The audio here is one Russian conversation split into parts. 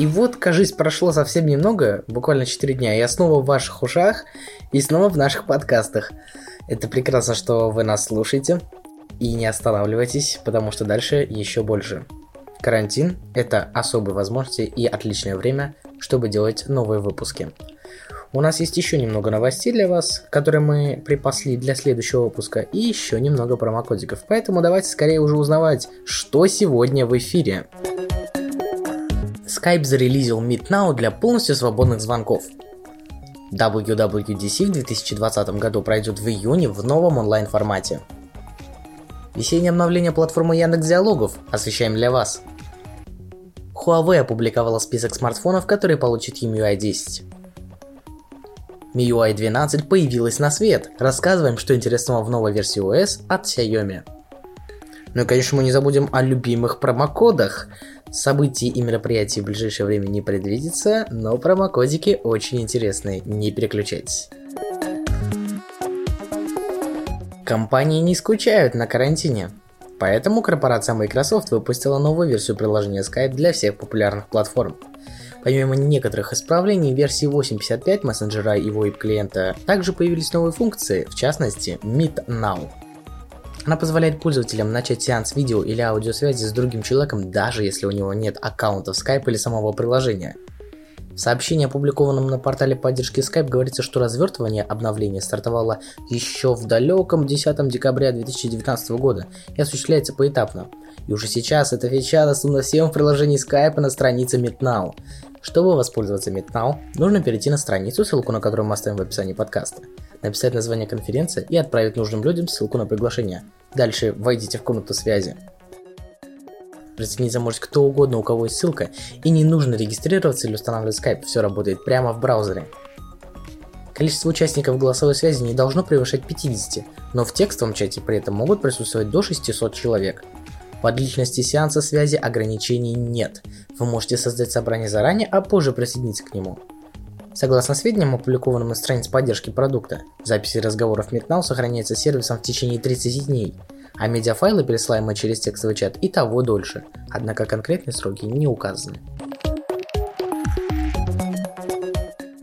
И вот, кажись, прошло совсем немного, буквально 4 дня, я снова в ваших ушах и снова в наших подкастах. Это прекрасно, что вы нас слушаете и не останавливайтесь, потому что дальше еще больше. Карантин – это особые возможности и отличное время, чтобы делать новые выпуски. У нас есть еще немного новостей для вас, которые мы припасли для следующего выпуска, и еще немного промокодиков. Поэтому давайте скорее уже узнавать, что сегодня в эфире. Skype зарелизил Meet Now для полностью свободных звонков. WWDC в 2020 году пройдет в июне в новом онлайн-формате. Весеннее обновление платформы Яндекс Диалогов освещаем для вас. Huawei опубликовала список смартфонов, которые получат MIUI 10. MIUI 12 появилась на свет. Рассказываем, что интересного в новой версии OS от Xiaomi. Ну и, конечно, мы не забудем о любимых промокодах. Событий и мероприятий в ближайшее время не предвидится, но промокодики очень интересные, не переключайтесь. Компании не скучают на карантине. Поэтому корпорация Microsoft выпустила новую версию приложения Skype для всех популярных платформ. Помимо некоторых исправлений, в версии 8.55 мессенджера и VoIP-клиента также появились новые функции, в частности Meet Now. Она позволяет пользователям начать сеанс видео или аудиосвязи с другим человеком, даже если у него нет аккаунта в Skype или самого приложения. В сообщении, опубликованном на портале поддержки Skype, говорится, что развертывание обновления стартовало еще в далеком 10 декабря 2019 года и осуществляется поэтапно. И уже сейчас эта фича доступна всем в приложении Skype на странице MeetNow. Чтобы воспользоваться MeetNow, нужно перейти на страницу, ссылку на которую мы оставим в описании подкаста, написать название конференции и отправить нужным людям ссылку на приглашение. Дальше войдите в комнату связи. Присоединиться может кто угодно, у кого есть ссылка, и не нужно регистрироваться или устанавливать Skype, все работает прямо в браузере. Количество участников голосовой связи не должно превышать 50, но в текстовом чате при этом могут присутствовать до 600 человек. По длительности сеанса связи ограничений нет. Вы можете создать собрание заранее, а позже присоединиться к нему. Согласно сведениям, опубликованным на странице поддержки продукта, записи разговоров MidNow сохраняются сервисом в течение 30 дней, а медиафайлы, пересылаемые через текстовый чат, и того дольше, однако конкретные сроки не указаны.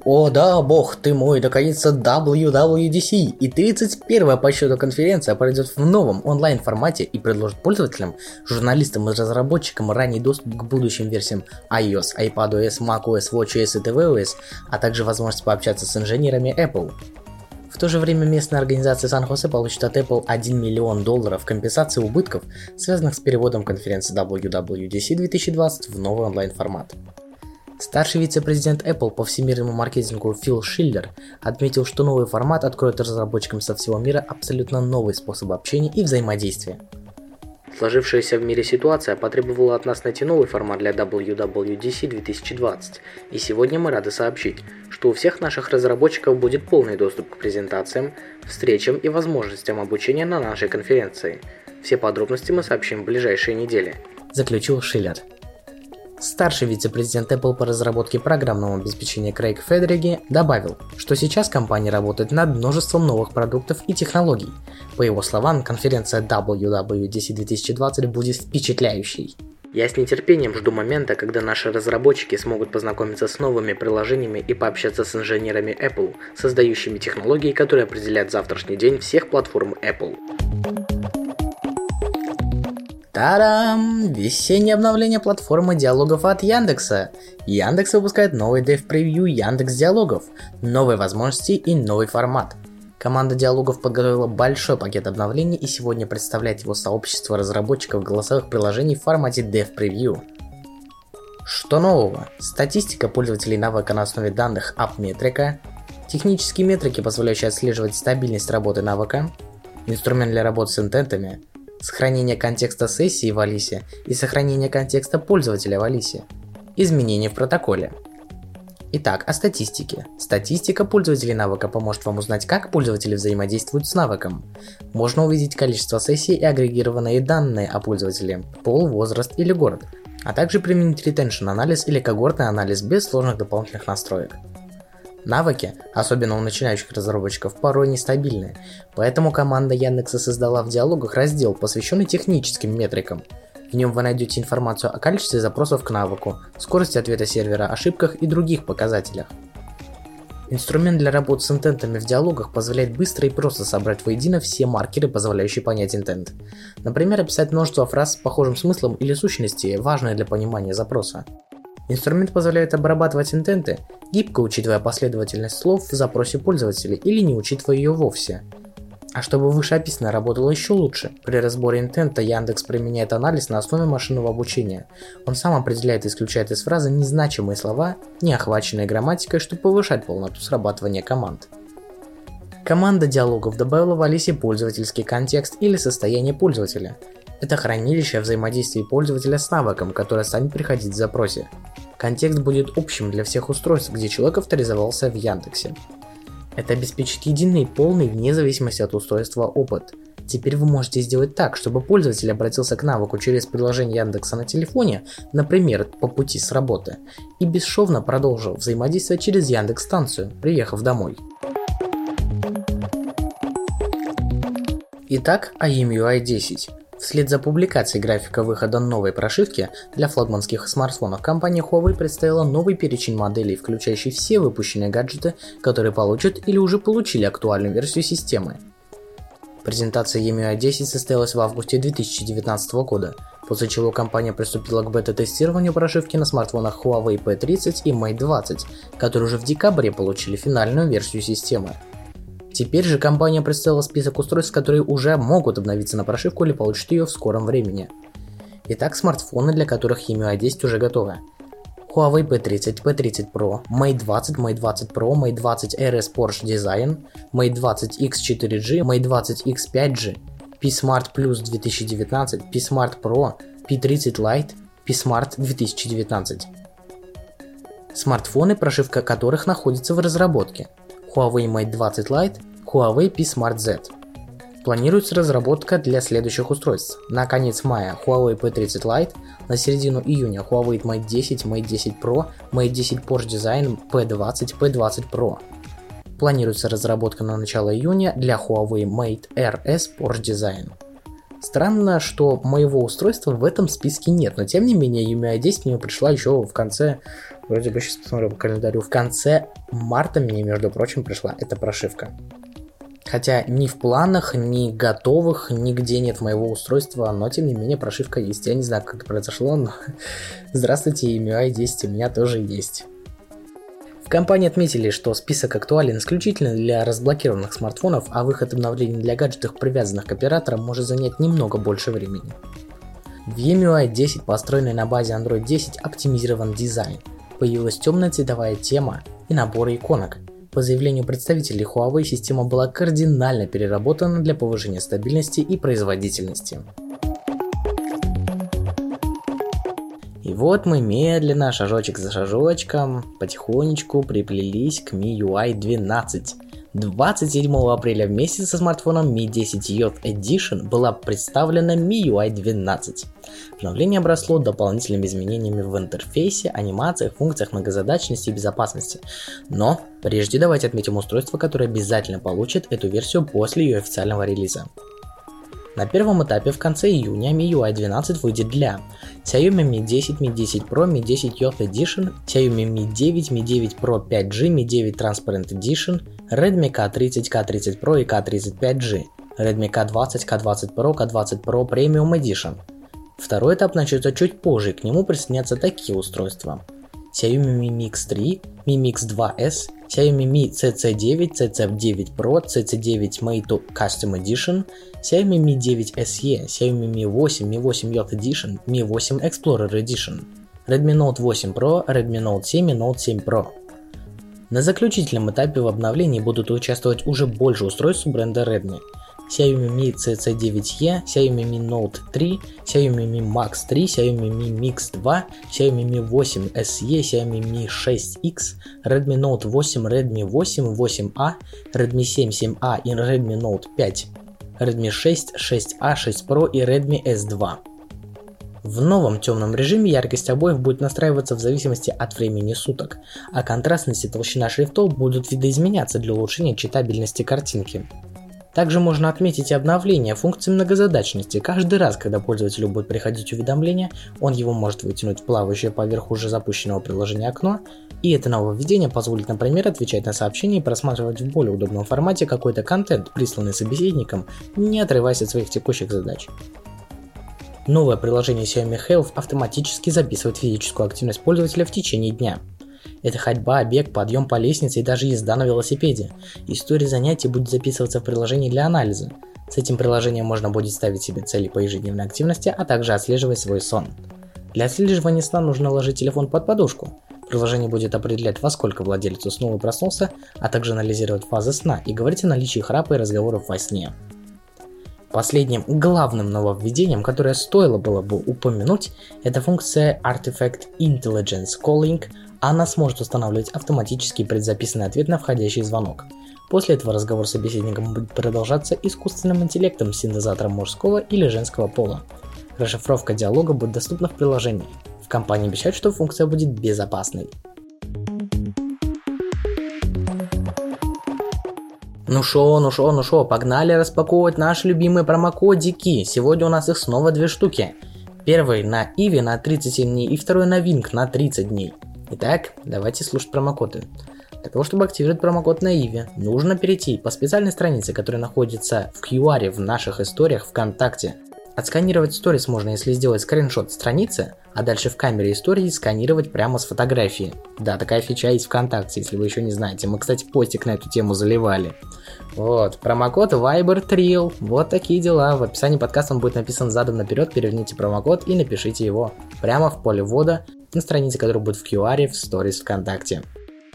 О да, бог ты мой, наконец-то WWDC и 31-я по счету конференция пройдет в новом онлайн формате и предложит пользователям, журналистам и разработчикам ранний доступ к будущим версиям iOS, iPadOS, macOS, watchOS и tvOS, а также возможность пообщаться с инженерами Apple. В то же время местная организация Сан-Хосе получит от Apple 1 миллион долларов компенсации убытков, связанных с переводом конференции WWDC 2020 в новый онлайн-формат. Старший вице-президент Apple по всемирному маркетингу Фил Шиллер отметил, что новый формат откроет разработчикам со всего мира абсолютно новый способ общения и взаимодействия. Сложившаяся в мире ситуация потребовала от нас найти новый формат для WWDC 2020, и сегодня мы рады сообщить, что у всех наших разработчиков будет полный доступ к презентациям, встречам и возможностям обучения на нашей конференции. Все подробности мы сообщим в ближайшие недели, заключил Шиллер. Старший вице-президент Apple по разработке программного обеспечения Крейг Федериги добавил, что сейчас компания работает над множеством новых продуктов и технологий. По его словам, конференция WWDC 2020 будет впечатляющей. Я с нетерпением жду момента, когда наши разработчики смогут познакомиться с новыми приложениями и пообщаться с инженерами Apple, создающими технологии, которые определяют завтрашний день всех платформ Apple. Тарам! Весеннее обновление платформы диалогов от Яндекса. Яндекс выпускает новый дев-превью Яндекс Диалогов, новые возможности и новый формат. Команда диалогов подготовила большой пакет обновлений и сегодня представляет его сообщество разработчиков голосовых приложений в формате Dev Preview. Что нового? Статистика пользователей навыка на основе данных AppMetrica, технические метрики, позволяющие отслеживать стабильность работы навыка, инструмент для работы с интентами, сохранение контекста сессии в Алисе и сохранение контекста пользователя в Алисе, изменения в протоколе. Итак, о статистике. Статистика пользователей навыка поможет вам узнать, как пользователи взаимодействуют с навыком. Можно увидеть количество сессий и агрегированные данные о пользователе, пол, возраст или город, а также применить retention анализ или когортный анализ без сложных дополнительных настроек. Навыки, особенно у начинающих разработчиков, порой нестабильны, поэтому команда Яндекса создала в диалогах раздел, посвященный техническим метрикам. В нем вы найдете информацию о количестве запросов к навыку, скорости ответа сервера, ошибках и других показателях. Инструмент для работы с интентами в диалогах позволяет быстро и просто собрать воедино все маркеры, позволяющие понять интент. Например, описать множество фраз с похожим смыслом или сущности, важные для понимания запроса. Инструмент позволяет обрабатывать интенты, гибко учитывая последовательность слов в запросе пользователя или не учитывая ее вовсе. А чтобы вышеописанное работало еще лучше, при разборе интента Яндекс применяет анализ на основе машинного обучения. Он сам определяет и исключает из фразы незначимые слова, не охваченные грамматикой, чтобы повышать полноту срабатывания команд. Команда диалогов добавила в Алисе пользовательский контекст или состояние пользователя. Это хранилище взаимодействия пользователя с навыком, которое станет приходить в запросе. Контекст будет общим для всех устройств, где человек авторизовался в Яндексе. Это обеспечит единый и полный, вне зависимости от устройства, опыт. Теперь вы можете сделать так, чтобы пользователь обратился к навыку через приложение Яндекса на телефоне, например, по пути с работы, и бесшовно продолжил взаимодействовать через Яндекс станцию, приехав домой. Итак, IMUI 10. Вслед за публикацией графика выхода новой прошивки для флагманских смартфонов компания Huawei представила новый перечень моделей, включающий все выпущенные гаджеты, которые получат или уже получили актуальную версию системы. Презентация EMUI 10 состоялась в августе 2019 года, после чего компания приступила к бета-тестированию прошивки на смартфонах Huawei P30 и Mate 20, которые уже в декабре получили финальную версию системы. Теперь же компания представила список устройств, которые уже могут обновиться на прошивку или получат ее в скором времени. Итак, смартфоны, для которых EMUI 10 уже готовы. Huawei P30, P30 Pro, Mate 20, Mate 20 Pro, Mate 20 RS Porsche Design, Mate 20 X4G, Mate 20 X5G, P-Smart Plus 2019, P-Smart Pro, P30 Lite, P-Smart 2019. Смартфоны, прошивка которых находится в разработке. Huawei Mate 20 Lite, Huawei P Smart Z. Планируется разработка для следующих устройств. На конец мая Huawei P30 Lite, на середину июня Huawei Mate 10, Mate 10 Pro, Mate 10 Porsche Design, P20, P20 Pro. Планируется разработка на начало июня для Huawei Mate RS Porsche Design. Странно, что моего устройства в этом списке нет, но тем не менее UMI 10 мне пришла еще в конце, вроде бы сейчас посмотрю по календарю, в конце марта мне, между прочим, пришла эта прошивка. Хотя ни в планах, ни готовых, нигде нет моего устройства, но тем не менее прошивка есть. Я не знаю, как это произошло, но здравствуйте, MUI 10 у меня тоже есть. В компании отметили, что список актуален исключительно для разблокированных смартфонов, а выход обновлений для гаджетов, привязанных к операторам, может занять немного больше времени. В EMUI 10, построенный на базе Android 10, оптимизирован дизайн. Появилась темная цветовая тема и наборы иконок, по заявлению представителей Huawei, система была кардинально переработана для повышения стабильности и производительности. И вот мы медленно, шажочек за шажочком, потихонечку приплелись к MIUI 12. 27 апреля вместе со смартфоном Mi 10J Edition была представлена MIUI 12. Обновление обросло дополнительными изменениями в интерфейсе, анимациях, функциях многозадачности и безопасности. Но прежде давайте отметим устройство, которое обязательно получит эту версию после ее официального релиза. На первом этапе в конце июня MIUI 12 выйдет для Xiaomi Mi 10, Mi 10 Pro, Mi 10 Youth Edition, Xiaomi Mi 9, Mi 9 Pro 5G, Mi 9 Transparent Edition, Redmi K30, K30 Pro и K35G, Redmi K20, K20 Pro, K20 Pro Premium Edition. Второй этап начнется чуть позже, к нему присоединятся такие устройства. Xiaomi Mi Mix 3, Mi Mix 2S, Xiaomi Mi CC9, CC9 Pro, CC9 Mate Custom Edition, Xiaomi Mi 9 SE, Xiaomi Mi 8, Mi 8 Yacht Edition, Mi 8 Explorer Edition, Redmi Note 8 Pro, Redmi Note 7 и Note 7 Pro. На заключительном этапе в обновлении будут участвовать уже больше устройств бренда Redmi. Xiaomi Mi CC9e, Xiaomi Mi Note 3, Xiaomi Mi Max 3, Xiaomi Mi Mix 2, Xiaomi Mi 8 SE, Xiaomi Mi 6X, Redmi Note 8, Redmi 8, 8A, Redmi 7, 7A и Redmi Note 5, Redmi 6, 6A, 6 Pro и Redmi S2. В новом темном режиме яркость обоев будет настраиваться в зависимости от времени суток, а контрастность и толщина шрифтов будут видоизменяться для улучшения читабельности картинки. Также можно отметить обновление функции многозадачности. Каждый раз, когда пользователю будет приходить уведомление, он его может вытянуть в плавающее поверх уже запущенного приложения окно, и это нововведение позволит, например, отвечать на сообщения и просматривать в более удобном формате какой-то контент, присланный собеседником, не отрываясь от своих текущих задач. Новое приложение Xiaomi Health автоматически записывает физическую активность пользователя в течение дня. Это ходьба, бег, подъем по лестнице и даже езда на велосипеде. История занятий будет записываться в приложении для анализа. С этим приложением можно будет ставить себе цели по ежедневной активности, а также отслеживать свой сон. Для отслеживания сна нужно ложить телефон под подушку. Приложение будет определять, во сколько владелец уснул и проснулся, а также анализировать фазы сна и говорить о наличии храпа и разговоров во сне. Последним главным нововведением, которое стоило было бы упомянуть, это функция Artifact Intelligence Calling. Она сможет устанавливать автоматический предзаписанный ответ на входящий звонок. После этого разговор с собеседником будет продолжаться искусственным интеллектом с синтезатором мужского или женского пола. Расшифровка диалога будет доступна в приложении. В компании обещают, что функция будет безопасной. Ну шо, ну шо, ну шо, погнали распаковывать наши любимые промокодики. Сегодня у нас их снова две штуки. Первый на Иви на 37 дней и второй на Винк на 30 дней. Итак, давайте слушать промокоды. Для того, чтобы активировать промокод на Иви, нужно перейти по специальной странице, которая находится в QR в наших историях ВКонтакте. Отсканировать сторис можно, если сделать скриншот страницы, а дальше в камере истории сканировать прямо с фотографии. Да, такая фича есть ВКонтакте, если вы еще не знаете. Мы, кстати, постик на эту тему заливали. Вот, промокод Viber Trill. Вот такие дела. В описании подкаста он будет написан задом наперед. Переверните промокод и напишите его прямо в поле ввода на странице, которая будет в QR в сторис ВКонтакте.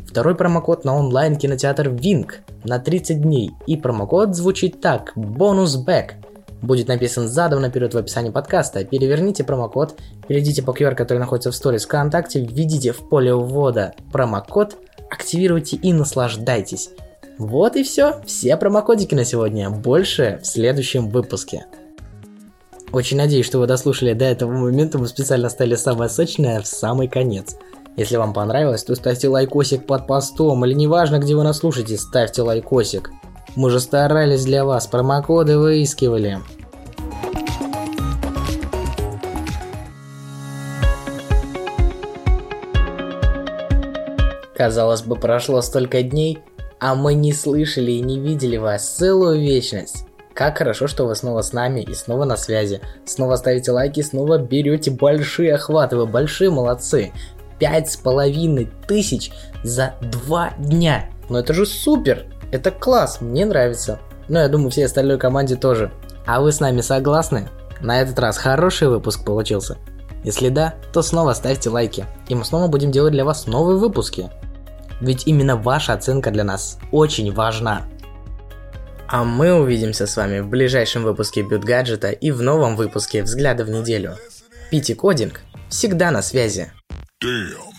Второй промокод на онлайн кинотеатр Wink на 30 дней. И промокод звучит так. Бонус бэк будет написан задом наперед в описании подкаста. Переверните промокод, перейдите по QR, который находится в сторис ВКонтакте, введите в поле ввода промокод, активируйте и наслаждайтесь. Вот и все, все промокодики на сегодня, больше в следующем выпуске. Очень надеюсь, что вы дослушали до этого момента, мы специально оставили самое сочное в самый конец. Если вам понравилось, то ставьте лайкосик под постом, или неважно, где вы нас слушаете, ставьте лайкосик. Мы же старались для вас, промокоды выискивали. Казалось бы, прошло столько дней, а мы не слышали и не видели вас целую вечность. Как хорошо, что вы снова с нами и снова на связи. Снова ставите лайки, снова берете большие охваты, вы большие молодцы. Пять с половиной тысяч за два дня. Ну это же супер! Это класс, мне нравится. Но я думаю, всей остальной команде тоже. А вы с нами согласны? На этот раз хороший выпуск получился. Если да, то снова ставьте лайки, и мы снова будем делать для вас новые выпуски. Ведь именно ваша оценка для нас очень важна. А мы увидимся с вами в ближайшем выпуске Бют Гаджета и в новом выпуске Взгляда в неделю. Пити Кодинг всегда на связи. Damn.